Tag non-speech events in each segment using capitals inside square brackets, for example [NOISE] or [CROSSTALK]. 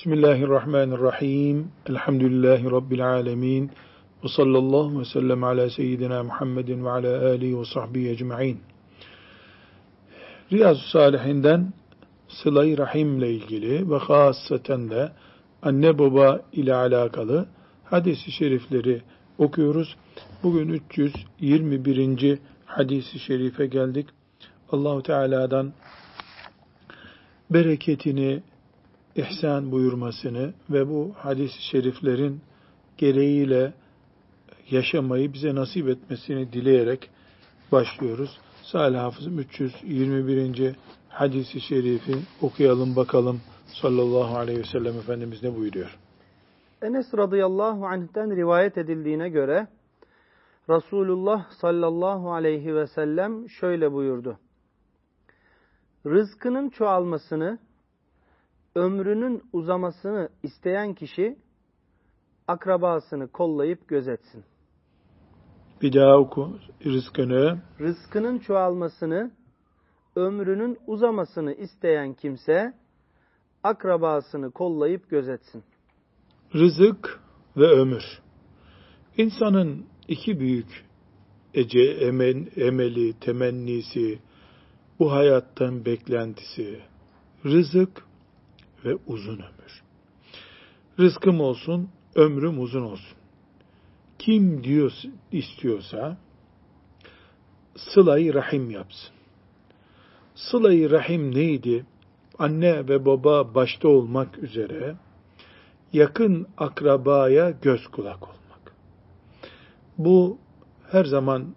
Bismillahirrahmanirrahim. Elhamdülillahi Rabbil alemin. Ve sallallahu ve sellem ala seyyidina Muhammedin ve ala alihi ve sahbihi ecma'in. Riyazu Salihinden sıla-i rahim ile ilgili ve hasaten de anne baba ile alakalı hadisi şerifleri okuyoruz. Bugün 321. hadisi şerife geldik. Allahu Teala'dan bereketini, ihsan buyurmasını ve bu hadis-i şeriflerin gereğiyle yaşamayı bize nasip etmesini dileyerek başlıyoruz. Salih Hafız'ım 321. hadisi şerifi okuyalım bakalım sallallahu aleyhi ve sellem Efendimiz ne buyuruyor? Enes radıyallahu anh'ten rivayet edildiğine göre Resulullah sallallahu aleyhi ve sellem şöyle buyurdu. Rızkının çoğalmasını ömrünün uzamasını isteyen kişi akrabasını kollayıp gözetsin. Bir daha oku rızkını. Rızkının çoğalmasını, ömrünün uzamasını isteyen kimse akrabasını kollayıp gözetsin. Rızık ve ömür. İnsanın iki büyük ece, emen, emeli, temennisi, bu hayattan beklentisi, rızık ve uzun ömür. Rızkım olsun, ömrüm uzun olsun. Kim diyor istiyorsa sılayı rahim yapsın. Sılayı rahim neydi? Anne ve baba başta olmak üzere yakın akrabaya göz kulak olmak. Bu her zaman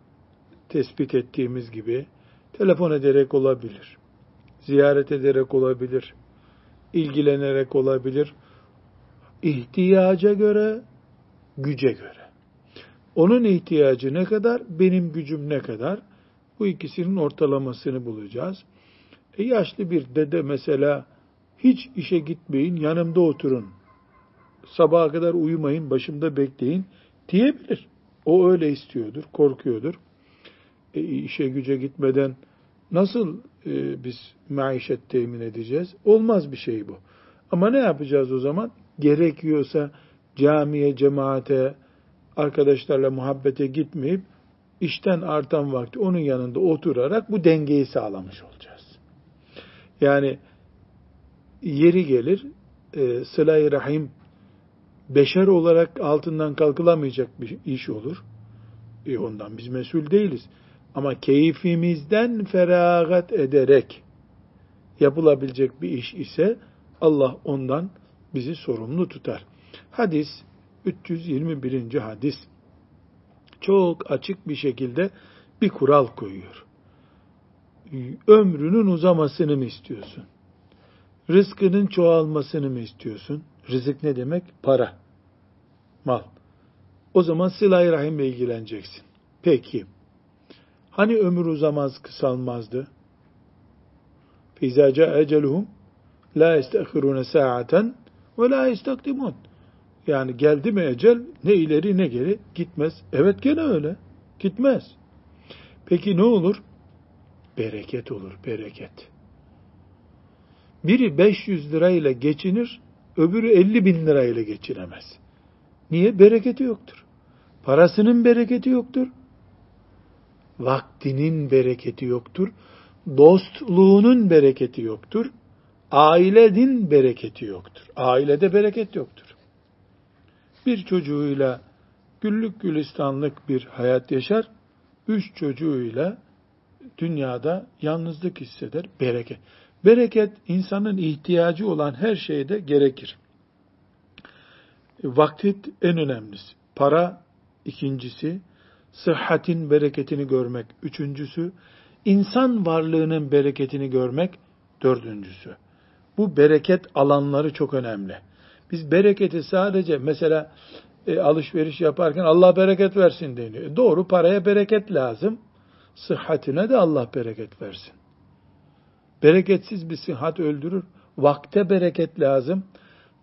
tespit ettiğimiz gibi telefon ederek olabilir, ziyaret ederek olabilir, ilgilenerek olabilir. İhtiyaca göre, güce göre. Onun ihtiyacı ne kadar, benim gücüm ne kadar? Bu ikisinin ortalamasını bulacağız. E yaşlı bir dede mesela hiç işe gitmeyin, yanımda oturun. Sabaha kadar uyumayın, başımda bekleyin diyebilir. O öyle istiyordur, korkuyordur. E, işe güce gitmeden nasıl e, biz maişet temin edeceğiz? Olmaz bir şey bu. Ama ne yapacağız o zaman? Gerekiyorsa camiye, cemaate, arkadaşlarla muhabbete gitmeyip işten artan vakti onun yanında oturarak bu dengeyi sağlamış olacağız. Yani yeri gelir e, sıla rahim beşer olarak altından kalkılamayacak bir iş olur. E ondan biz mesul değiliz. Ama keyfimizden feragat ederek yapılabilecek bir iş ise Allah ondan bizi sorumlu tutar. Hadis 321. hadis çok açık bir şekilde bir kural koyuyor. Ömrünün uzamasını mı istiyorsun? Rızkının çoğalmasını mı istiyorsun? Rızık ne demek? Para, mal. O zaman sıla-i rahimle ilgileneceksin. Peki, Hani ömür uzamaz, kısalmazdı? فَاِذَا جَاءَ اَجَلُهُمْ لَا يَسْتَخِرُونَ سَاعَةً وَلَا يَسْتَقْدِمُونَ Yani geldi mi ecel ne ileri ne geri gitmez. Evet gene öyle. Gitmez. Peki ne olur? Bereket olur, bereket. Biri 500 lirayla geçinir, öbürü 50 bin lirayla geçinemez. Niye? Bereketi yoktur. Parasının bereketi yoktur vaktinin bereketi yoktur. Dostluğunun bereketi yoktur. Ailenin bereketi yoktur. Ailede bereket yoktur. Bir çocuğuyla güllük gülistanlık bir hayat yaşar. Üç çocuğuyla dünyada yalnızlık hisseder. Bereket. Bereket insanın ihtiyacı olan her şeyde gerekir. Vakit en önemlisi. Para ikincisi, sıhhatin bereketini görmek üçüncüsü, insan varlığının bereketini görmek dördüncüsü. Bu bereket alanları çok önemli. Biz bereketi sadece mesela e, alışveriş yaparken Allah bereket versin deniyor. E, doğru paraya bereket lazım. Sıhhatine de Allah bereket versin. Bereketsiz bir sıhhat öldürür. Vakte bereket lazım.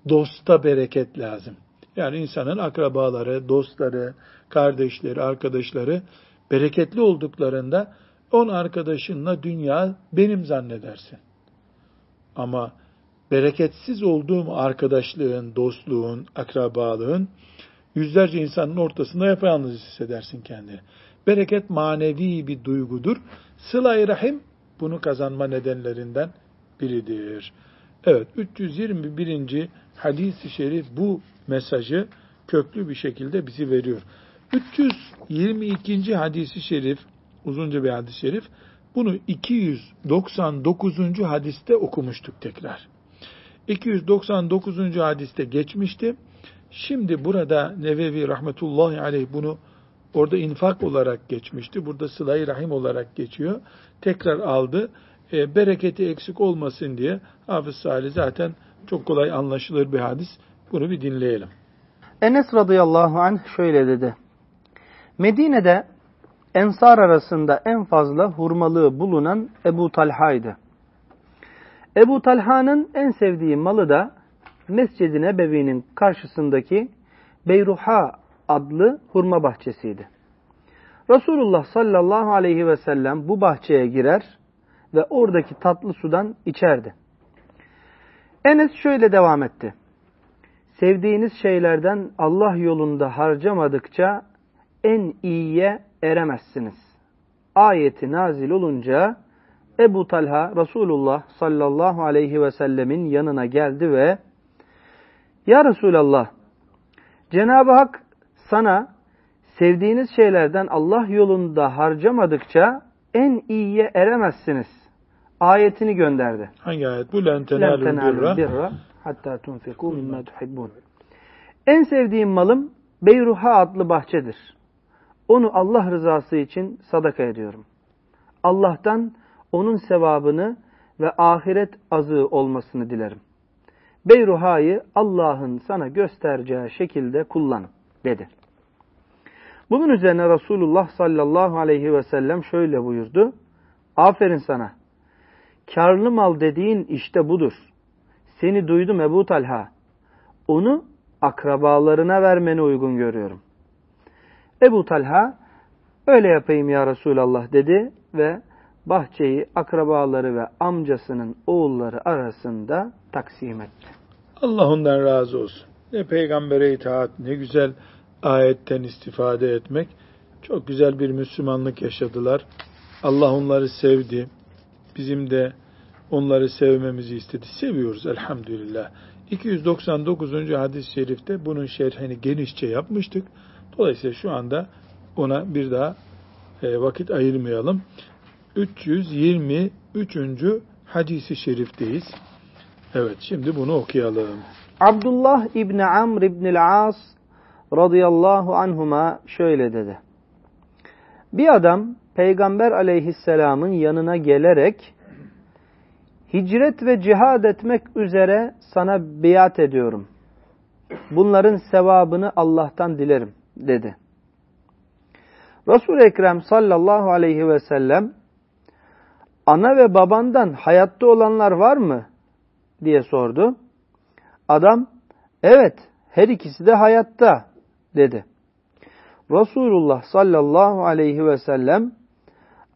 Dosta bereket lazım. Yani insanın akrabaları, dostları, kardeşleri, arkadaşları bereketli olduklarında on arkadaşınla dünya benim zannedersin. Ama bereketsiz olduğum arkadaşlığın, dostluğun, akrabalığın yüzlerce insanın ortasında yapayalnız hissedersin kendini. Bereket manevi bir duygudur. Sıla-i Rahim bunu kazanma nedenlerinden biridir. Evet, 321. hadis-i şerif bu mesajı köklü bir şekilde bizi veriyor. 322. hadisi şerif, uzunca bir hadis-i şerif, bunu 299. hadiste okumuştuk tekrar. 299. hadiste geçmişti. Şimdi burada Nevevi rahmetullahi aleyh bunu orada infak olarak geçmişti. Burada sıla rahim olarak geçiyor. Tekrar aldı. E, bereketi eksik olmasın diye Hafız Salih zaten çok kolay anlaşılır bir hadis. Bunu bir dinleyelim. Enes radıyallahu anh şöyle dedi. Medine'de ensar arasında en fazla hurmalığı bulunan Ebu Talha'ydı. Ebu Talha'nın en sevdiği malı da Mescid-i Nebevi'nin karşısındaki Beyruha adlı hurma bahçesiydi. Resulullah sallallahu aleyhi ve sellem bu bahçeye girer ve oradaki tatlı sudan içerdi. Enes şöyle devam etti. Sevdiğiniz şeylerden Allah yolunda harcamadıkça en iyiye eremezsiniz. Ayeti nazil olunca Ebu Talha Resulullah sallallahu aleyhi ve sellemin yanına geldi ve Ya Resulallah Cenab-ı Hak sana sevdiğiniz şeylerden Allah yolunda harcamadıkça en iyiye eremezsiniz. Ayetini gönderdi. Hangi ayet bu? Len tenalul birra hatta tunfiku mimma tuhibbun. En sevdiğim malım Beyruha adlı bahçedir. Onu Allah rızası için sadaka ediyorum. Allah'tan onun sevabını ve ahiret azığı olmasını dilerim. Beyruha'yı Allah'ın sana göstereceği şekilde kullan dedi. Bunun üzerine Resulullah sallallahu aleyhi ve sellem şöyle buyurdu. Aferin sana. Karlı mal dediğin işte budur. Seni duydum Ebu Talha. Onu akrabalarına vermeni uygun görüyorum. Ebu Talha öyle yapayım ya Resulallah dedi ve bahçeyi akrabaları ve amcasının oğulları arasında taksim etti. Allah ondan razı olsun. Ne peygambere itaat, ne güzel ayetten istifade etmek. Çok güzel bir Müslümanlık yaşadılar. Allah onları sevdi. Bizim de onları sevmemizi istedi. Seviyoruz elhamdülillah. 299. hadis-i şerifte bunun şerhini genişçe yapmıştık. Dolayısıyla şu anda ona bir daha e, vakit ayırmayalım. 323. hadisi şerifteyiz. Evet şimdi bunu okuyalım. Abdullah İbni Amr İbnil As radıyallahu anhuma şöyle dedi. Bir adam Peygamber aleyhisselamın yanına gelerek hicret ve cihad etmek üzere sana biat ediyorum. Bunların sevabını Allah'tan dilerim dedi. Resul-i Ekrem sallallahu aleyhi ve sellem ana ve babandan hayatta olanlar var mı? diye sordu. Adam evet her ikisi de hayatta dedi. Resulullah sallallahu aleyhi ve sellem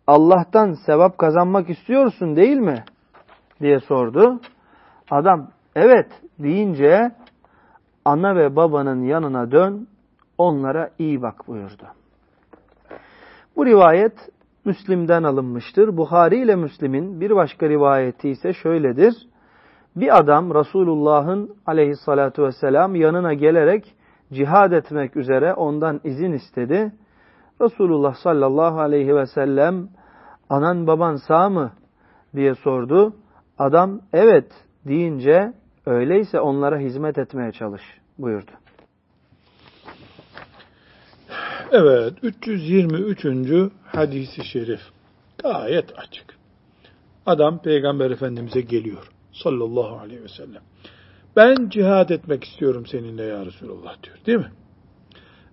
Allah'tan sevap kazanmak istiyorsun değil mi? Diye sordu. Adam evet deyince ana ve babanın yanına dön onlara iyi bak buyurdu. Bu rivayet Müslim'den alınmıştır. Buhari ile Müslim'in bir başka rivayeti ise şöyledir. Bir adam Resulullah'ın aleyhissalatu vesselam yanına gelerek cihad etmek üzere ondan izin istedi. Resulullah sallallahu aleyhi ve sellem anan baban sağ mı diye sordu. Adam evet deyince öyleyse onlara hizmet etmeye çalış buyurdu. Evet, 323. hadisi şerif. Gayet açık. Adam Peygamber Efendimiz'e geliyor. Sallallahu aleyhi ve sellem. Ben cihad etmek istiyorum seninle ya Resulullah diyor. Değil mi?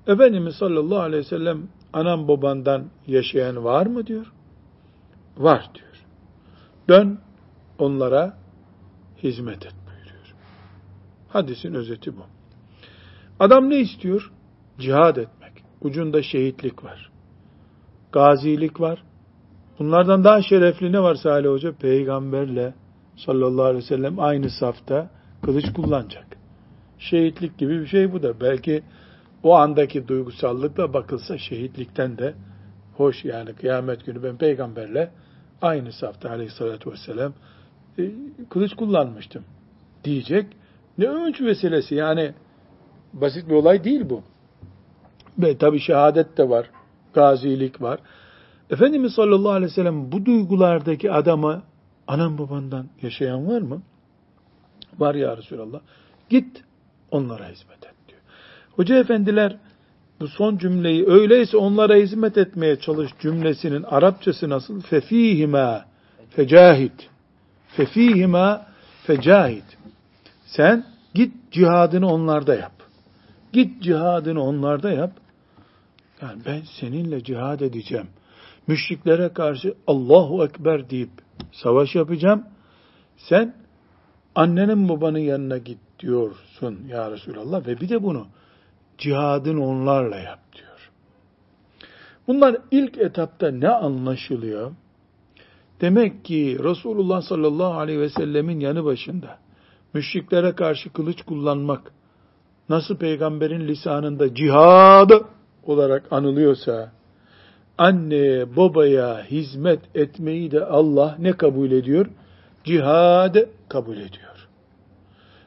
Efendimiz sallallahu aleyhi ve sellem anam babandan yaşayan var mı diyor. Var diyor. Dön onlara hizmet et buyuruyor. Hadisin özeti bu. Adam ne istiyor? Cihad etmek. Ucunda şehitlik var. Gazilik var. Bunlardan daha şerefli ne var Salih Hoca? Peygamberle sallallahu aleyhi ve sellem aynı safta kılıç kullanacak. Şehitlik gibi bir şey bu da. Belki o andaki duygusallıkla bakılsa şehitlikten de hoş yani kıyamet günü ben peygamberle aynı safta aleyhissalatü vesselam kılıç kullanmıştım diyecek. Ne övünç vesilesi yani basit bir olay değil bu. Ve tabi şehadet de var, gazilik var. Efendimiz sallallahu aleyhi ve sellem bu duygulardaki adama anan babandan yaşayan var mı? Var ya Resulallah. Git onlara hizmet et diyor. Hoca efendiler bu son cümleyi öyleyse onlara hizmet etmeye çalış cümlesinin Arapçası nasıl? Fefihima fecahid. Fefihima fecahid. Sen git cihadını onlarda yap. Git cihadını onlarda yap. Yani ben seninle cihad edeceğim. Müşriklere karşı Allahu Ekber deyip savaş yapacağım. Sen annenin babanın yanına git diyorsun ya Resulallah ve bir de bunu cihadın onlarla yap diyor. Bunlar ilk etapta ne anlaşılıyor? Demek ki Resulullah sallallahu aleyhi ve sellemin yanı başında müşriklere karşı kılıç kullanmak nasıl peygamberin lisanında cihadı olarak anılıyorsa anne babaya hizmet etmeyi de Allah ne kabul ediyor? Cihad kabul ediyor.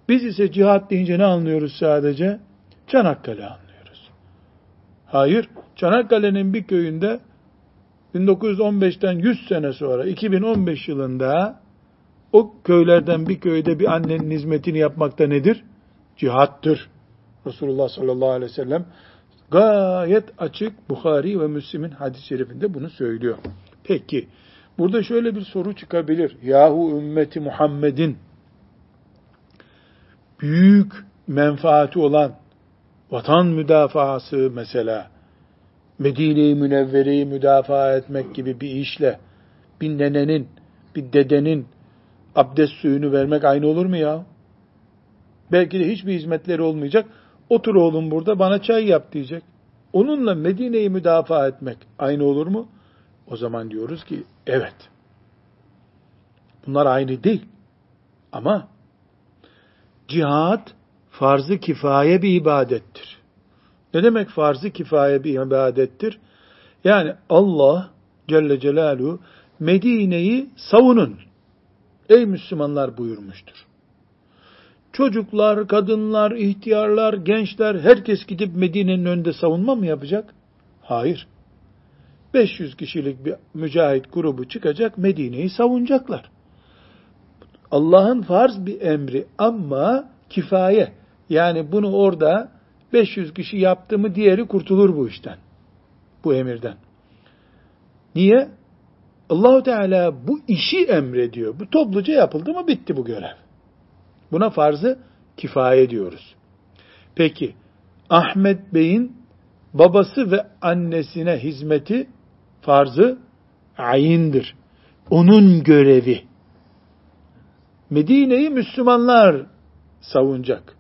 Biz ise cihat deyince ne anlıyoruz sadece? Çanakkale anlıyoruz. Hayır, Çanakkale'nin bir köyünde 1915'ten 100 sene sonra 2015 yılında o köylerden bir köyde bir annenin hizmetini yapmakta nedir? Cihattır. Resulullah sallallahu aleyhi ve sellem gayet açık Bukhari ve Müslim'in hadis-i şerifinde bunu söylüyor. Peki, burada şöyle bir soru çıkabilir. Yahu ümmeti Muhammed'in büyük menfaati olan vatan müdafaası mesela, Medine-i Münevvere'yi müdafaa etmek gibi bir işle bir nenenin, bir dedenin abdest suyunu vermek aynı olur mu ya? Belki de hiçbir hizmetleri olmayacak. Otur oğlum burada bana çay yap diyecek. Onunla Medine'yi müdafaa etmek aynı olur mu? O zaman diyoruz ki evet. Bunlar aynı değil. Ama cihad farz-ı kifaye bir ibadettir. Ne demek farz-ı kifaye bir ibadettir? Yani Allah Celle Celaluhu Medine'yi savunun. Ey Müslümanlar buyurmuştur. Çocuklar, kadınlar, ihtiyarlar, gençler herkes gidip Medine'nin önünde savunma mı yapacak? Hayır. 500 kişilik bir mücahit grubu çıkacak Medine'yi savunacaklar. Allah'ın farz bir emri ama kifaye. Yani bunu orada 500 kişi yaptı mı diğeri kurtulur bu işten. Bu emirden. Niye? Allahu Teala bu işi emrediyor. Bu topluca yapıldı mı bitti bu görev. Buna farzı kifaye diyoruz. Peki Ahmet Bey'in babası ve annesine hizmeti farzı ayindir. Onun görevi. Medine'yi Müslümanlar savunacak.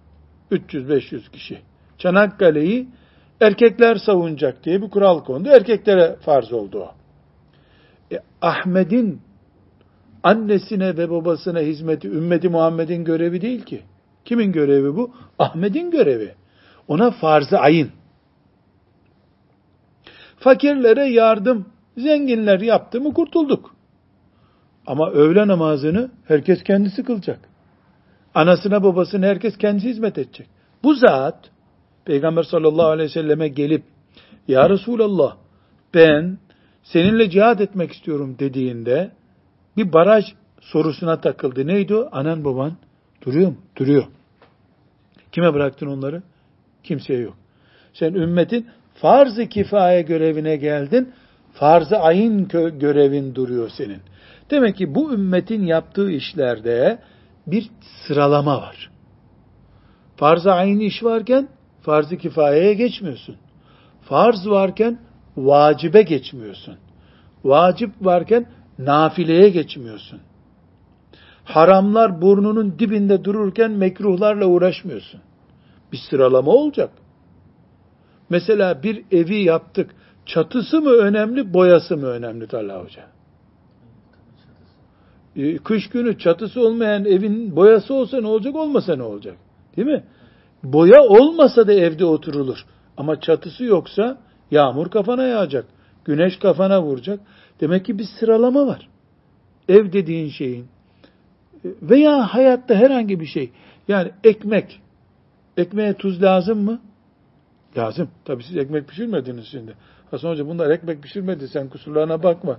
300-500 kişi. Çanakkale'yi erkekler savunacak diye bir kural kondu. Erkeklere farz oldu o. E, Ahmet'in annesine ve babasına hizmeti ümmeti Muhammed'in görevi değil ki. Kimin görevi bu? Ahmet'in görevi. Ona farz-ı ayın. Fakirlere yardım, zenginler yaptı mı kurtulduk. Ama öğle namazını herkes kendisi kılacak. Anasına babasına herkes kendisi hizmet edecek. Bu zat Peygamber sallallahu aleyhi ve selleme gelip Ya Resulallah ben seninle cihad etmek istiyorum dediğinde bir baraj sorusuna takıldı. Neydi o? Anan baban duruyor mu? Duruyor. Kime bıraktın onları? Kimseye yok. Sen ümmetin farz-ı kifaye görevine geldin. Farz-ı ayın görevin duruyor senin. Demek ki bu ümmetin yaptığı işlerde bir sıralama var. Farz-ı ayın iş varken farz-ı kifayeye geçmiyorsun. Farz varken vacibe geçmiyorsun. Vacip varken nafileye geçmiyorsun. Haramlar burnunun dibinde dururken mekruhlarla uğraşmıyorsun. Bir sıralama olacak. Mesela bir evi yaptık. Çatısı mı önemli, boyası mı önemli Talha Hoca? E, kış günü çatısı olmayan evin boyası olsa ne olacak, olmasa ne olacak? Değil mi? Boya olmasa da evde oturulur. Ama çatısı yoksa yağmur kafana yağacak. Güneş kafana vuracak. Demek ki bir sıralama var. Ev dediğin şeyin veya hayatta herhangi bir şey. Yani ekmek. Ekmeğe tuz lazım mı? Lazım. Tabii siz ekmek pişirmediniz şimdi. Hasan Hoca bunlar ekmek pişirmedi sen kusurlarına bakma.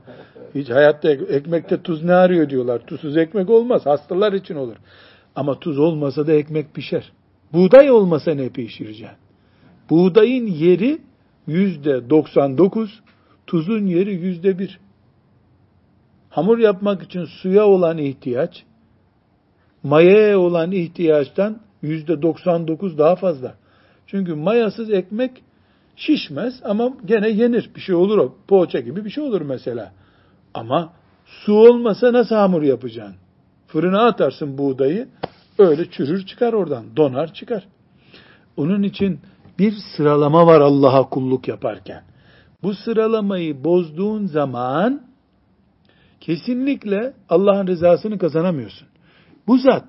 Hiç hayatta ekmekte tuz ne arıyor diyorlar. Tuzsuz ekmek olmaz. Hastalar için olur. Ama tuz olmasa da ekmek pişer. Buğday olmasa ne pişireceksin? Buğdayın yeri yüzde 99, tuzun yeri yüzde bir. Hamur yapmak için suya olan ihtiyaç, mayaya olan ihtiyaçtan yüzde 99 daha fazla. Çünkü mayasız ekmek şişmez ama gene yenir. Bir şey olur o. Poğaça gibi bir şey olur mesela. Ama su olmasa nasıl hamur yapacaksın? Fırına atarsın buğdayı, öyle çürür çıkar oradan, donar çıkar. Onun için bir sıralama var Allah'a kulluk yaparken. Bu sıralamayı bozduğun zaman kesinlikle Allah'ın rızasını kazanamıyorsun. Bu zat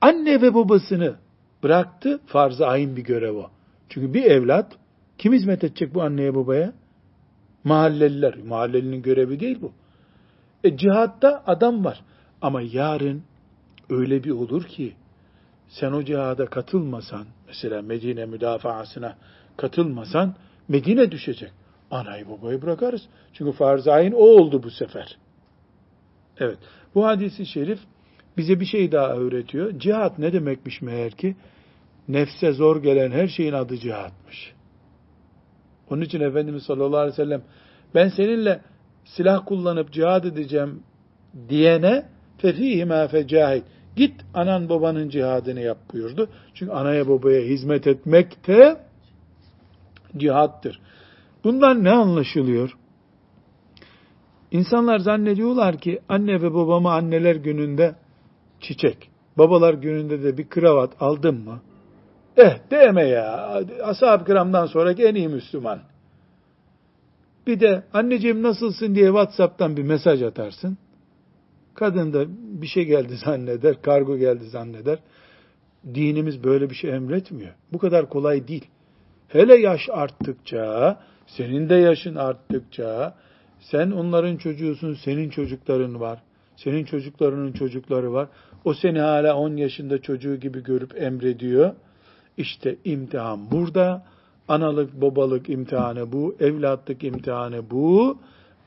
anne ve babasını bıraktı, farz-ı ayin bir görev o. Çünkü bir evlat kim hizmet edecek bu anneye babaya? Mahalleliler. Mahallelinin görevi değil bu. E cihatta adam var. Ama yarın öyle bir olur ki sen o cihada katılmasan, mesela Medine müdafaasına katılmasan Medine düşecek. Anayı babayı bırakarız. Çünkü farz ayin o oldu bu sefer. Evet. Bu hadisi şerif bize bir şey daha öğretiyor. Cihat ne demekmiş meğer ki? Nefse zor gelen her şeyin adı cihatmış. Onun için Efendimiz sallallahu aleyhi ve sellem ben seninle silah kullanıp cihad edeceğim diyene fefihime fecahid. Git anan babanın cihadını yap buyurdu. Çünkü anaya babaya hizmet etmek de cihattır. Bundan ne anlaşılıyor? İnsanlar zannediyorlar ki anne ve babama anneler gününde çiçek, babalar gününde de bir kravat aldım mı? Eh deme ya. Ashab-ı kiramdan sonraki en iyi Müslüman. Bir de anneciğim nasılsın diye Whatsapp'tan bir mesaj atarsın. Kadın da bir şey geldi [LAUGHS] zanneder, kargo geldi zanneder. Dinimiz böyle bir şey emretmiyor. Bu kadar kolay değil. Hele yaş arttıkça, senin de yaşın arttıkça, sen onların çocuğusun, senin çocukların var. Senin çocuklarının çocukları var. O seni hala 10 yaşında çocuğu gibi görüp emrediyor. İşte imtihan burada. Analık, babalık imtihanı bu. Evlatlık imtihanı bu.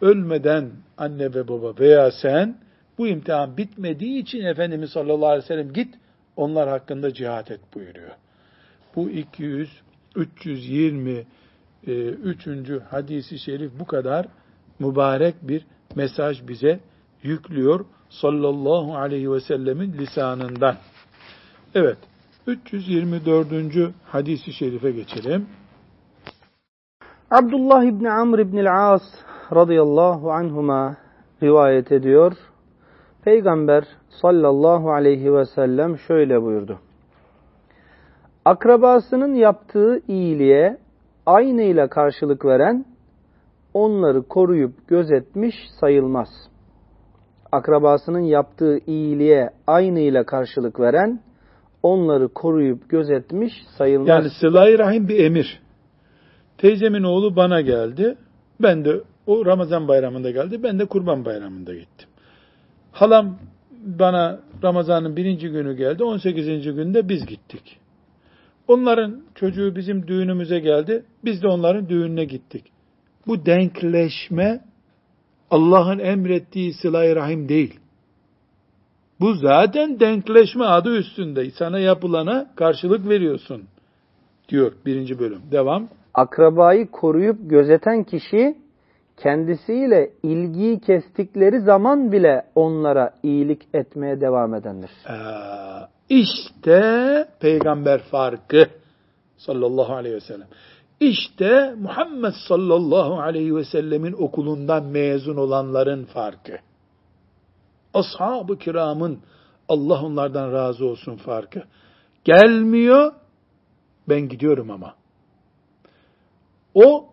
Ölmeden anne ve baba veya sen bu imtihan bitmediği için Efendimiz sallallahu aleyhi ve sellem git onlar hakkında cihat et buyuruyor. Bu 200 320 3. hadisi şerif bu kadar mübarek bir mesaj bize yüklüyor sallallahu aleyhi ve sellemin lisanından. Evet, 324. hadisi şerife geçelim. Abdullah İbni Amr İbni As radıyallahu anhuma rivayet ediyor. Peygamber sallallahu aleyhi ve sellem şöyle buyurdu. Akrabasının yaptığı iyiliğe aynıyla karşılık veren onları koruyup gözetmiş sayılmaz. Akrabasının yaptığı iyiliğe aynıyla karşılık veren onları koruyup gözetmiş sayılmaz. Yani sıla rahim bir emir. Teyzemin oğlu bana geldi. Ben de o Ramazan bayramında geldi. Ben de kurban bayramında gittim. Halam bana Ramazan'ın birinci günü geldi. 18. günde biz gittik. Onların çocuğu bizim düğünümüze geldi. Biz de onların düğününe gittik. Bu denkleşme Allah'ın emrettiği sıla rahim değil. Bu zaten denkleşme adı üstünde. Sana yapılana karşılık veriyorsun diyor birinci bölüm. Devam. Akrabayı koruyup gözeten kişi kendisiyle ilgiyi kestikleri zaman bile onlara iyilik etmeye devam edendir. Ee, işte peygamber farkı sallallahu aleyhi ve sellem. İşte Muhammed sallallahu aleyhi ve sellemin okulundan mezun olanların farkı. Ashab-ı kiramın Allah onlardan razı olsun farkı. Gelmiyor, ben gidiyorum ama. O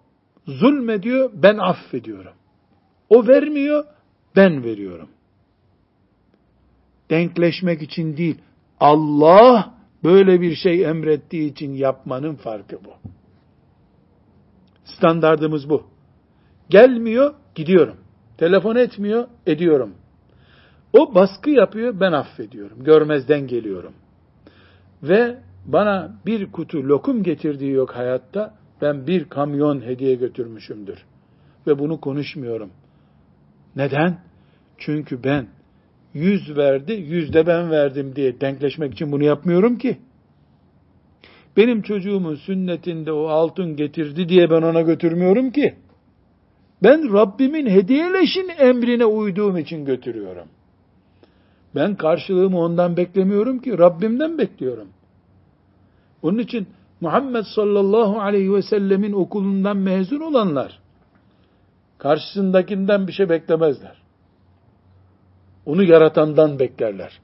zulmediyor, ben affediyorum. O vermiyor, ben veriyorum. denkleşmek için değil, Allah böyle bir şey emrettiği için yapmanın farkı bu. Standardımız bu. Gelmiyor, gidiyorum. Telefon etmiyor, ediyorum. O baskı yapıyor, ben affediyorum. Görmezden geliyorum. Ve bana bir kutu lokum getirdiği yok hayatta, ben bir kamyon hediye götürmüşümdür. Ve bunu konuşmuyorum. Neden? Çünkü ben yüz verdi, yüzde ben verdim diye denkleşmek için bunu yapmıyorum ki. Benim çocuğumun sünnetinde o altın getirdi diye ben ona götürmüyorum ki. Ben Rabbimin hediyeleşin emrine uyduğum için götürüyorum. Ben karşılığımı ondan beklemiyorum ki, Rabbimden bekliyorum. Onun için Muhammed sallallahu aleyhi ve sellemin okulundan mezun olanlar, karşısındakinden bir şey beklemezler. Onu yaratandan beklerler.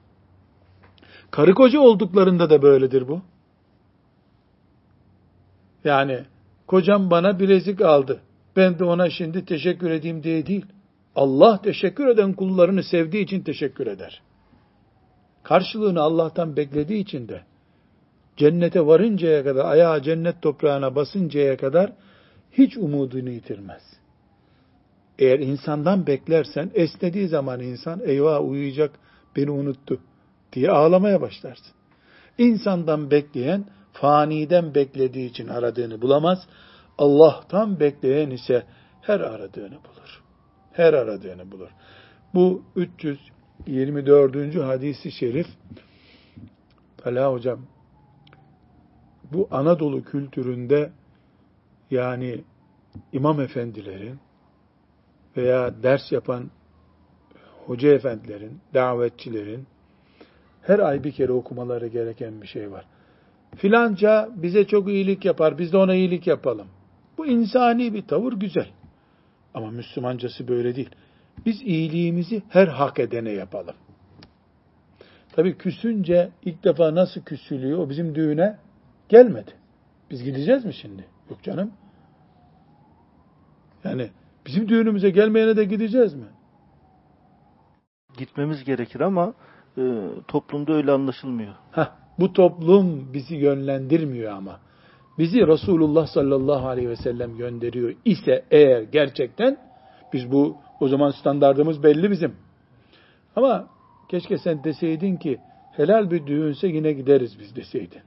Karı koca olduklarında da böyledir bu. Yani kocam bana bilezik aldı. Ben de ona şimdi teşekkür edeyim diye değil. Allah teşekkür eden kullarını sevdiği için teşekkür eder. Karşılığını Allah'tan beklediği için de cennete varıncaya kadar, ayağı cennet toprağına basıncaya kadar hiç umudunu yitirmez. Eğer insandan beklersen, esnediği zaman insan, eyvah uyuyacak, beni unuttu diye ağlamaya başlarsın. İnsandan bekleyen, faniden beklediği için aradığını bulamaz. Allah'tan bekleyen ise her aradığını bulur. Her aradığını bulur. Bu 324. hadisi şerif Talha hocam bu Anadolu kültüründe yani imam efendilerin veya ders yapan hoca efendilerin, davetçilerin her ay bir kere okumaları gereken bir şey var. Filanca bize çok iyilik yapar, biz de ona iyilik yapalım. Bu insani bir tavır güzel. Ama Müslümancası böyle değil. Biz iyiliğimizi her hak edene yapalım. Tabi küsünce ilk defa nasıl küsülüyor o bizim düğüne gelmedi. Biz gideceğiz mi şimdi? Yok canım. Yani bizim düğünümüze gelmeyene de gideceğiz mi? Gitmemiz gerekir ama e, toplumda öyle anlaşılmıyor. Heh, bu toplum bizi yönlendirmiyor ama. Bizi Resulullah sallallahu aleyhi ve sellem gönderiyor ise eğer gerçekten biz bu o zaman standartımız belli bizim. Ama keşke sen deseydin ki helal bir düğünse yine gideriz biz deseydin.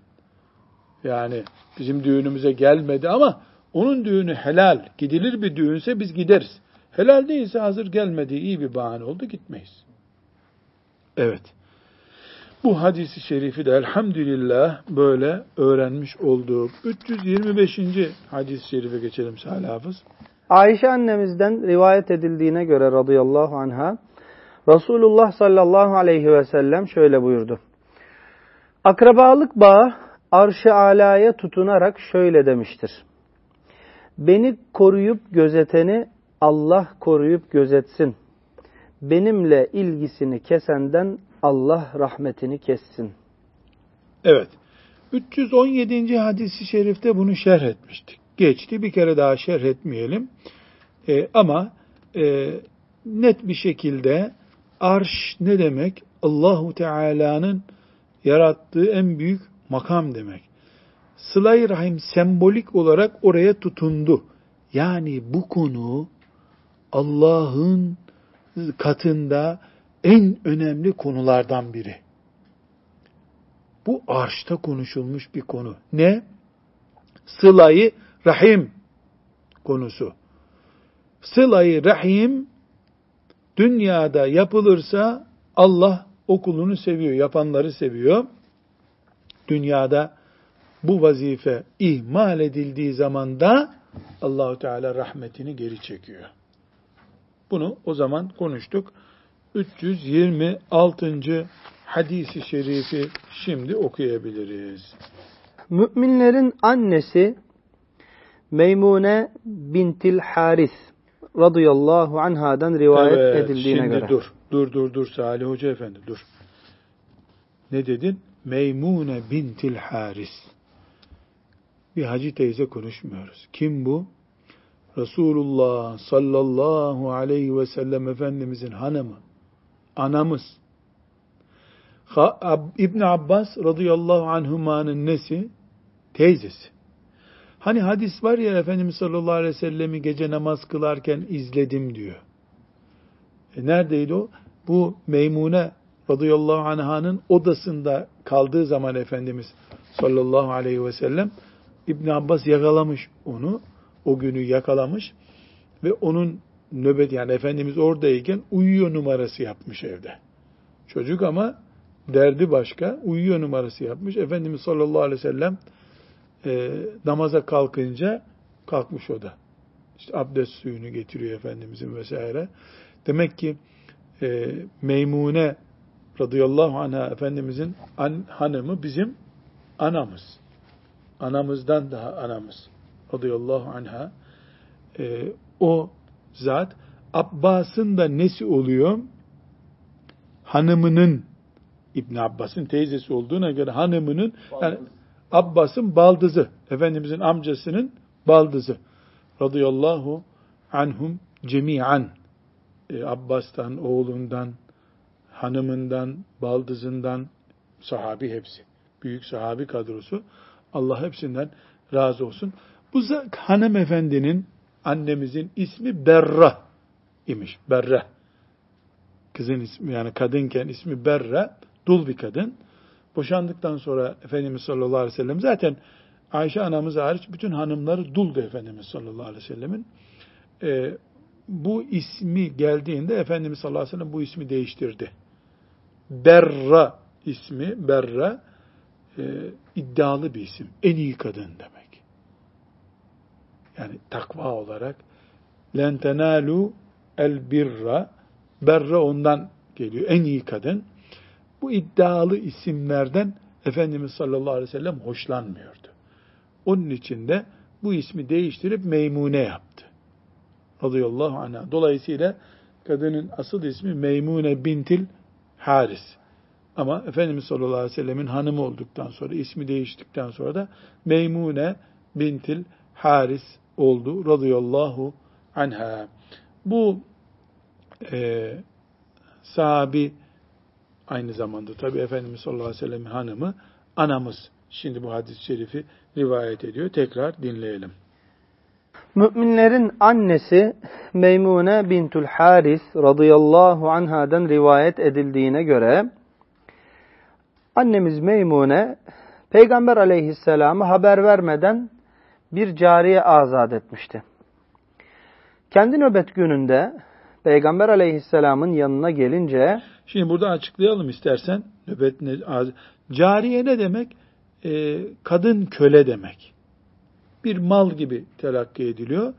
Yani bizim düğünümüze gelmedi ama onun düğünü helal, gidilir bir düğünse biz gideriz. Helal değilse hazır gelmedi, iyi bir bahane oldu gitmeyiz. Evet. Bu hadisi şerifi de elhamdülillah böyle öğrenmiş olduk. 325. hadis-i şerife geçelim Salih Hafız. Ayşe annemizden rivayet edildiğine göre radıyallahu anha Resulullah sallallahu aleyhi ve sellem şöyle buyurdu. Akrabalık bağı arş-ı alaya tutunarak şöyle demiştir. Beni koruyup gözeteni Allah koruyup gözetsin. Benimle ilgisini kesenden Allah rahmetini kessin. Evet. 317. hadisi şerifte bunu şerh etmiştik. Geçti bir kere daha şerh etmeyelim. E, ama e, net bir şekilde arş ne demek? Allahu Teala'nın yarattığı en büyük makam demek. Sıla-i Rahim sembolik olarak oraya tutundu. Yani bu konu Allah'ın katında en önemli konulardan biri. Bu arşta konuşulmuş bir konu. Ne? Sılayı rahim konusu. Sılayı rahim dünyada yapılırsa Allah okulunu seviyor, yapanları seviyor. Dünyada bu vazife ihmal edildiği zaman da Allahu Teala rahmetini geri çekiyor. Bunu o zaman konuştuk. 326. hadisi şerifi şimdi okuyabiliriz. Müminlerin annesi Meymune bintil Haris radıyallahu anhadan rivayet evet, edildiğine şimdi göre. dur, dur, dur, dur Salih Hoca Efendi, dur. Ne dedin? Meymune bintil Haris. Bir hacı teyze konuşmuyoruz. Kim bu? Resulullah sallallahu aleyhi ve sellem Efendimizin hanımı anamız. İbn Abbas radıyallahu anhumanın nesi? Teyzesi. Hani hadis var ya Efendimiz sallallahu aleyhi ve sellemi gece namaz kılarken izledim diyor. E neredeydi o? Bu Meymune radıyallahu anh'ın odasında kaldığı zaman Efendimiz sallallahu aleyhi ve sellem İbn Abbas yakalamış onu. O günü yakalamış ve onun nöbet yani Efendimiz oradayken uyuyor numarası yapmış evde. Çocuk ama derdi başka. Uyuyor numarası yapmış. Efendimiz sallallahu aleyhi ve sellem e, namaza kalkınca kalkmış o da. İşte abdest suyunu getiriyor Efendimizin vesaire. Demek ki e, Meymune radıyallahu anha Efendimizin an, hanımı bizim anamız. Anamızdan daha anamız radıyallahu anha. E, o zat Abbas'ın da nesi oluyor? Hanımının İbn Abbas'ın teyzesi olduğuna göre hanımının yani Abbas'ın baldızı, Efendimizin amcasının baldızı. Radıyallahu anhum cemi'an. E, Abbas'tan, oğlundan, hanımından, baldızından, sahabi hepsi. Büyük sahabi kadrosu. Allah hepsinden razı olsun. Bu hanımefendinin, annemizin ismi Berra imiş. Berra. Kızın ismi yani kadınken ismi Berra. Dul bir kadın. Boşandıktan sonra Efendimiz sallallahu aleyhi ve sellem zaten Ayşe anamız hariç bütün hanımları duldu Efendimiz sallallahu aleyhi ve sellemin. Ee, bu ismi geldiğinde Efendimiz sallallahu aleyhi ve sellem bu ismi değiştirdi. Berra ismi, Berra e, iddialı bir isim. En iyi kadın demek. Yani takva olarak tenalu el birra berra ondan geliyor. En iyi kadın. Bu iddialı isimlerden Efendimiz sallallahu aleyhi ve sellem hoşlanmıyordu. Onun için de bu ismi değiştirip Meymune yaptı. Radıyallahu anh'a. Dolayısıyla kadının asıl ismi Meymune bintil Haris. Ama Efendimiz sallallahu aleyhi ve sellemin hanımı olduktan sonra, ismi değiştikten sonra da Meymune bintil Haris oldu. Radıyallahu anha. Bu e, sahabi aynı zamanda tabi Efendimiz sallallahu aleyhi ve sellem'in hanımı anamız. Şimdi bu hadis-i şerifi rivayet ediyor. Tekrar dinleyelim. Müminlerin annesi Meymune bintül Haris radıyallahu anhadan rivayet edildiğine göre annemiz Meymune Peygamber aleyhisselamı haber vermeden bir cariye azat etmişti. Kendi nöbet gününde Peygamber aleyhisselamın yanına gelince Şimdi burada açıklayalım istersen. Nöbet ne, cariye ne demek? Ee, kadın köle demek. Bir mal gibi telakki ediliyor.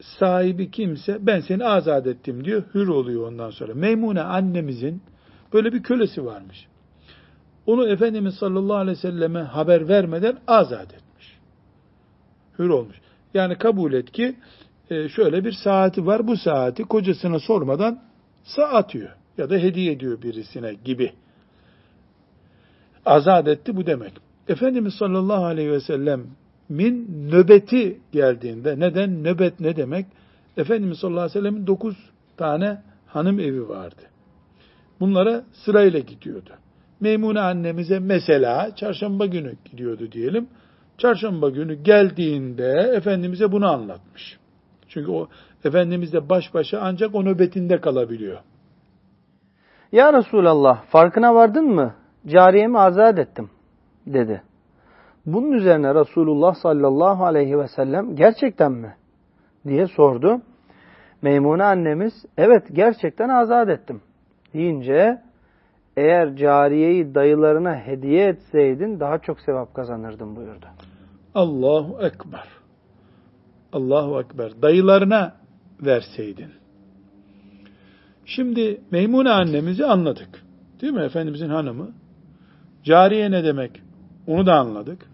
Sahibi kimse ben seni azat ettim diyor. Hür oluyor ondan sonra. Meymune annemizin böyle bir kölesi varmış. Onu Efendimiz sallallahu aleyhi ve selleme haber vermeden azat etmiş. Hür olmuş. Yani kabul et ki e, şöyle bir saati var. Bu saati kocasına sormadan atıyor ya da hediye ediyor birisine gibi. Azat etti bu demek. Efendimiz sallallahu aleyhi ve sellem min nöbeti geldiğinde neden nöbet ne demek? Efendimiz sallallahu aleyhi ve sellemin dokuz tane hanım evi vardı. Bunlara sırayla gidiyordu. Meymune annemize mesela çarşamba günü gidiyordu diyelim. Çarşamba günü geldiğinde Efendimiz'e bunu anlatmış. Çünkü o Efendimiz'le baş başa ancak o nöbetinde kalabiliyor. Ya Resulallah farkına vardın mı? Cariyemi azat ettim dedi. Bunun üzerine Resulullah sallallahu aleyhi ve sellem gerçekten mi? diye sordu. Meymune annemiz evet gerçekten azat ettim deyince eğer cariyeyi dayılarına hediye etseydin daha çok sevap kazanırdın buyurdu. Allahu Ekber. Allahu Ekber. Dayılarına verseydin. Şimdi Meymune annemizi anladık. Değil mi? Efendimizin hanımı. Cariye ne demek? Onu da anladık.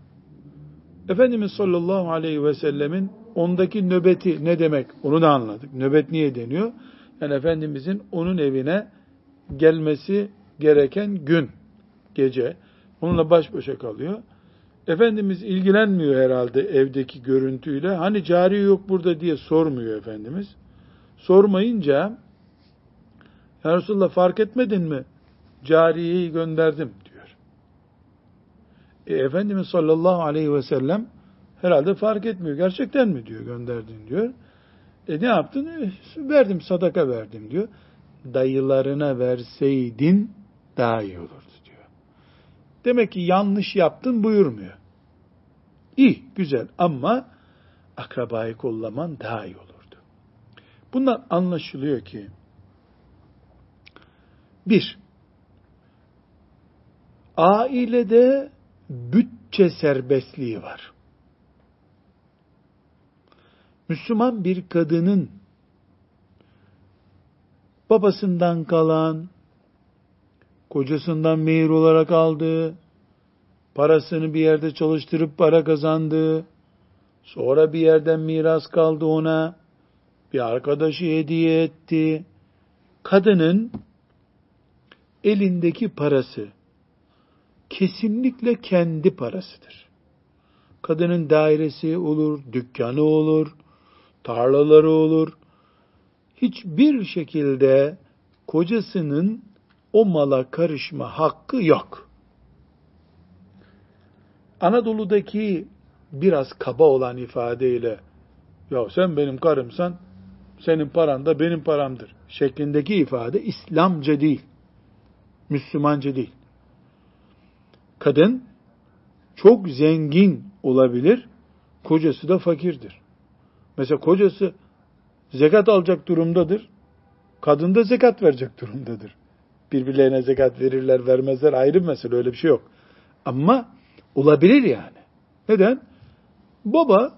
Efendimiz sallallahu aleyhi ve sellemin ondaki nöbeti ne demek? Onu da anladık. Nöbet niye deniyor? Yani Efendimizin onun evine gelmesi gereken gün, gece. Onunla baş başa kalıyor. Efendimiz ilgilenmiyor herhalde evdeki görüntüyle. Hani cari yok burada diye sormuyor Efendimiz. Sormayınca ya Resulullah fark etmedin mi? cariyeyi gönderdim. E, Efendimiz sallallahu aleyhi ve sellem herhalde fark etmiyor. Gerçekten mi diyor gönderdin diyor. E ne yaptın? E, verdim sadaka verdim diyor. Dayılarına verseydin daha iyi olurdu diyor. Demek ki yanlış yaptın buyurmuyor. İyi, güzel ama akrabayı kollaman daha iyi olurdu. Bundan anlaşılıyor ki bir, ailede bütçe serbestliği var. Müslüman bir kadının babasından kalan, kocasından mehir olarak aldığı, parasını bir yerde çalıştırıp para kazandığı, sonra bir yerden miras kaldı ona, bir arkadaşı hediye etti. Kadının elindeki parası kesinlikle kendi parasıdır. Kadının dairesi olur, dükkanı olur, tarlaları olur. Hiçbir şekilde kocasının o mala karışma hakkı yok. Anadolu'daki biraz kaba olan ifadeyle ya sen benim karımsan senin paran da benim paramdır şeklindeki ifade İslamca değil. Müslümanca değil. Kadın çok zengin olabilir, kocası da fakirdir. Mesela kocası zekat alacak durumdadır, kadın da zekat verecek durumdadır. Birbirlerine zekat verirler, vermezler ayrı bir mesele, öyle bir şey yok. Ama olabilir yani. Neden? Baba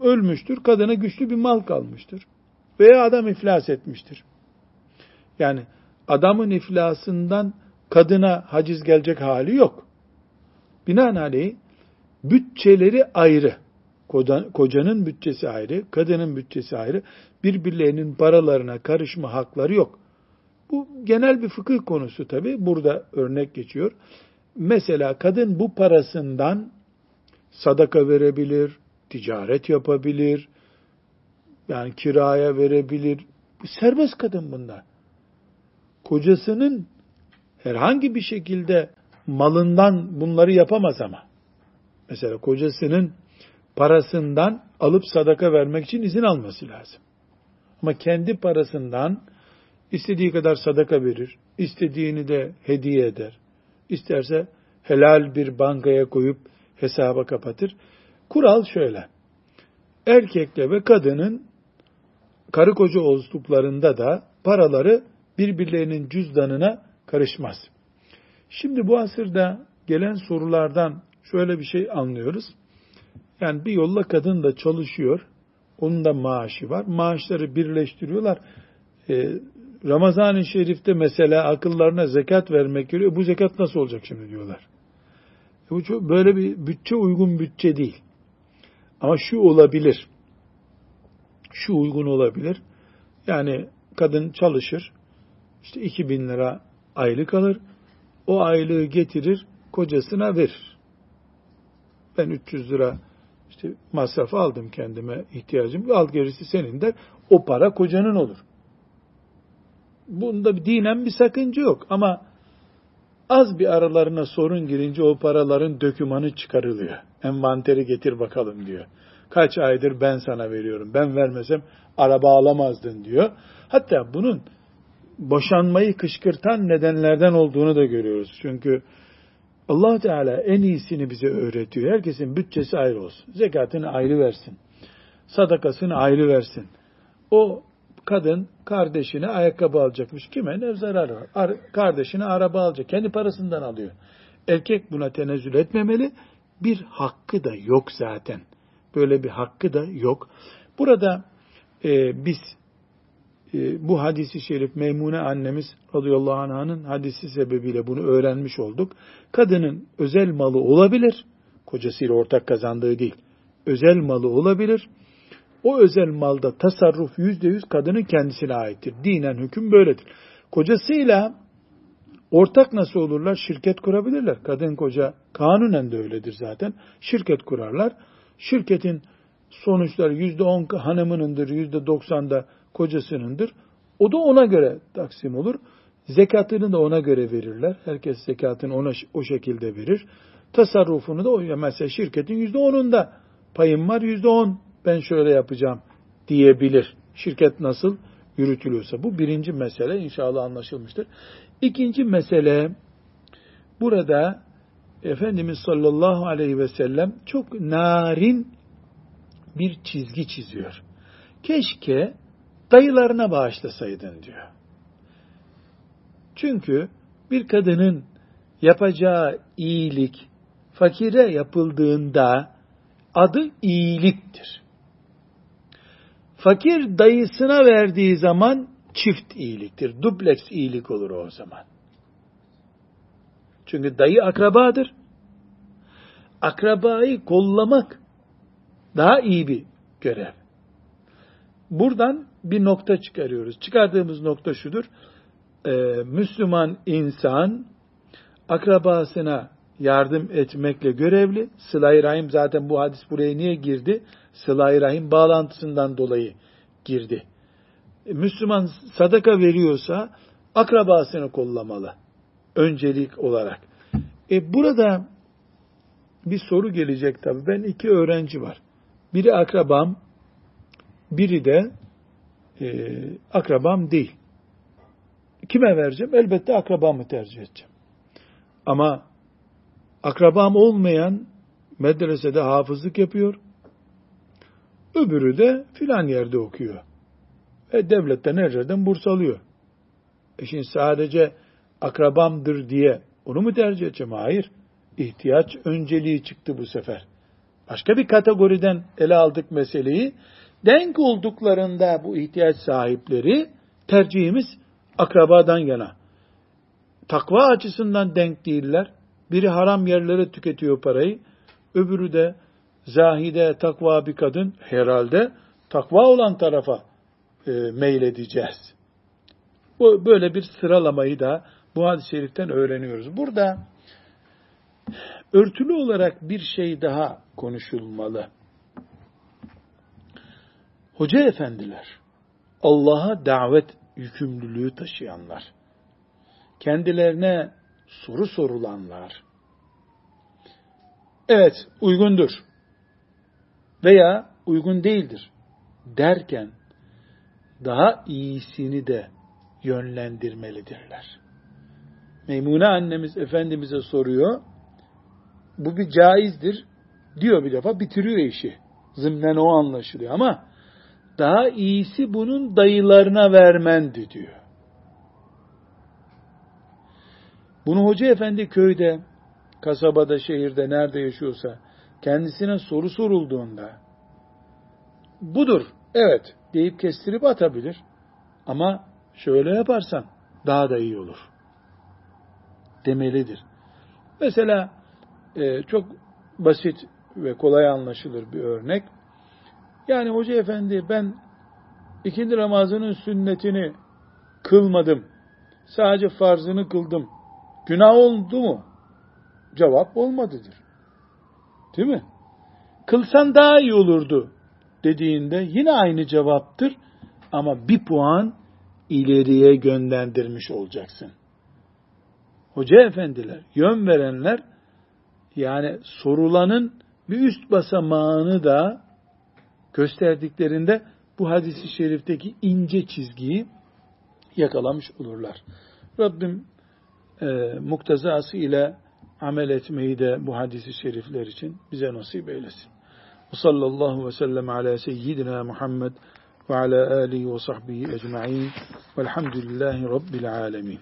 ölmüştür, kadına güçlü bir mal kalmıştır. Veya adam iflas etmiştir. Yani adamın iflasından kadına haciz gelecek hali yok. Binaenaleyh bütçeleri ayrı. Kocanın bütçesi ayrı, kadının bütçesi ayrı. Birbirlerinin paralarına karışma hakları yok. Bu genel bir fıkıh konusu tabi. Burada örnek geçiyor. Mesela kadın bu parasından sadaka verebilir, ticaret yapabilir, yani kiraya verebilir. Serbest kadın bunlar. Kocasının herhangi bir şekilde malından bunları yapamaz ama. Mesela kocasının parasından alıp sadaka vermek için izin alması lazım. Ama kendi parasından istediği kadar sadaka verir, istediğini de hediye eder. İsterse helal bir bankaya koyup hesaba kapatır. Kural şöyle. Erkekle ve kadının karı koca olduklarında da paraları birbirlerinin cüzdanına karışmaz. Şimdi bu asırda gelen sorulardan şöyle bir şey anlıyoruz. Yani bir yolla kadın da çalışıyor. Onun da maaşı var. Maaşları birleştiriyorlar. Ee, Ramazan-ı Şerif'te mesela akıllarına zekat vermek geliyor. Bu zekat nasıl olacak şimdi diyorlar. E bu çok, böyle bir bütçe uygun bütçe değil. Ama şu olabilir. Şu uygun olabilir. Yani kadın çalışır. İşte 2000 lira aylık alır. O aylığı getirir, kocasına verir. Ben 300 lira işte masraf aldım kendime ihtiyacım. Al gerisi senin der. O para kocanın olur. Bunda bir dinen bir sakınca yok. Ama az bir aralarına sorun girince o paraların dökümanı çıkarılıyor. Envanteri getir bakalım diyor. Kaç aydır ben sana veriyorum. Ben vermesem araba alamazdın diyor. Hatta bunun boşanmayı kışkırtan nedenlerden olduğunu da görüyoruz. Çünkü allah Teala en iyisini bize öğretiyor. Herkesin bütçesi ayrı olsun. Zekatını ayrı versin. Sadakasını ayrı versin. O kadın kardeşine ayakkabı alacakmış. Kime ne zararı var? Ar kardeşine araba alacak. Kendi parasından alıyor. Erkek buna tenezzül etmemeli. Bir hakkı da yok zaten. Böyle bir hakkı da yok. Burada e, biz bu hadisi şerif Meymune annemiz radıyallahu anh'ın hadisi sebebiyle bunu öğrenmiş olduk. Kadının özel malı olabilir. Kocasıyla ortak kazandığı değil. Özel malı olabilir. O özel malda tasarruf yüzde yüz kadının kendisine aittir. Dinen hüküm böyledir. Kocasıyla ortak nasıl olurlar? Şirket kurabilirler. Kadın koca kanunen de öyledir zaten. Şirket kurarlar. Şirketin sonuçları yüzde on hanımınındır, yüzde doksan da kocasınındır. O da ona göre taksim olur. Zekatını da ona göre verirler. Herkes zekatını ona o şekilde verir. Tasarrufunu da o mesela şirketin yüzde onunda payım var yüzde on ben şöyle yapacağım diyebilir. Şirket nasıl yürütülüyorsa. Bu birinci mesele inşallah anlaşılmıştır. İkinci mesele burada Efendimiz sallallahu aleyhi ve sellem çok narin bir çizgi çiziyor. Keşke dayılarına bağışlasaydın diyor. Çünkü bir kadının yapacağı iyilik fakire yapıldığında adı iyiliktir. Fakir dayısına verdiği zaman çift iyiliktir. Dubleks iyilik olur o zaman. Çünkü dayı akrabadır. Akrabayı kollamak daha iyi bir görev. Buradan bir nokta çıkarıyoruz. Çıkardığımız nokta şudur. Ee, Müslüman insan akrabasına yardım etmekle görevli. Sıla-i Rahim zaten bu hadis buraya niye girdi? Sıla-i Rahim bağlantısından dolayı girdi. E, Müslüman sadaka veriyorsa akrabasını kollamalı. Öncelik olarak. E burada bir soru gelecek tabii. Ben iki öğrenci var. Biri akrabam, biri de e, akrabam değil. Kime vereceğim? Elbette akrabamı tercih edeceğim. Ama akrabam olmayan medresede hafızlık yapıyor. Öbürü de filan yerde okuyor. Ve devletten her burs alıyor. E şimdi sadece akrabamdır diye onu mu tercih edeceğim? Hayır. İhtiyaç önceliği çıktı bu sefer. Başka bir kategoriden ele aldık meseleyi. Denk olduklarında bu ihtiyaç sahipleri tercihimiz akrabadan yana. Takva açısından denk değiller. Biri haram yerlere tüketiyor parayı. Öbürü de zahide, takva bir kadın herhalde takva olan tarafa e, meyledeceğiz. Bu böyle bir sıralamayı da bu hadis-i şeriften öğreniyoruz. Burada örtülü olarak bir şey daha konuşulmalı. Hoca efendiler, Allah'a davet yükümlülüğü taşıyanlar, kendilerine soru sorulanlar, evet uygundur veya uygun değildir derken daha iyisini de yönlendirmelidirler. Meymune annemiz Efendimiz'e soruyor. Bu bir caizdir. Diyor bir defa bitiriyor işi. Zımnen o anlaşılıyor ama daha iyisi bunun dayılarına vermendi diyor. Bunu Hoca Efendi köyde, kasabada, şehirde, nerede yaşıyorsa kendisine soru sorulduğunda budur, evet deyip kestirip atabilir. Ama şöyle yaparsan daha da iyi olur demelidir. Mesela e, çok basit ve kolay anlaşılır bir örnek. Yani hoca efendi ben ikindi namazının sünnetini kılmadım. Sadece farzını kıldım. Günah oldu mu? Cevap olmadıdır. Değil mi? Kılsan daha iyi olurdu dediğinde yine aynı cevaptır ama bir puan ileriye gönderdirmiş olacaksın hoca efendiler, yön verenler yani sorulanın bir üst basamağını da gösterdiklerinde bu hadisi şerifteki ince çizgiyi yakalamış olurlar. Rabbim e, muktezası ile amel etmeyi de bu hadisi şerifler için bize nasip eylesin. Ve sallallahu ve sellem ala seyyidina Muhammed ve ala alihi ve sahbihi ecma'in velhamdülillahi rabbil alemin.